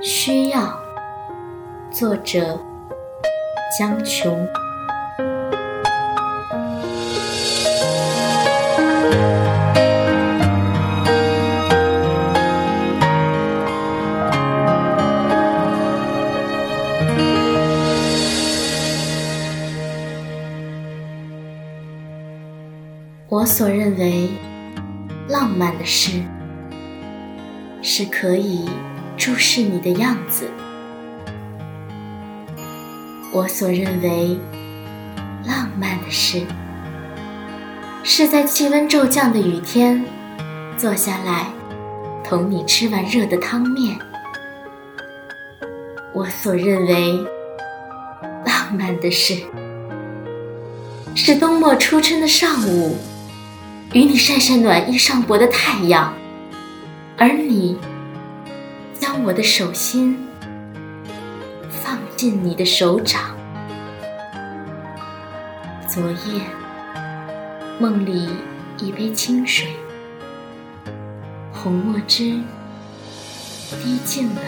需要，作者江琼。我所认为浪漫的事，是可以注视你的样子；我所认为浪漫的事，是在气温骤降的雨天，坐下来同你吃完热的汤面；我所认为浪漫的事，是冬末初春的上午。与你晒晒暖意上薄的太阳，而你将我的手心放进你的手掌。昨夜梦里一杯清水，红墨汁滴进了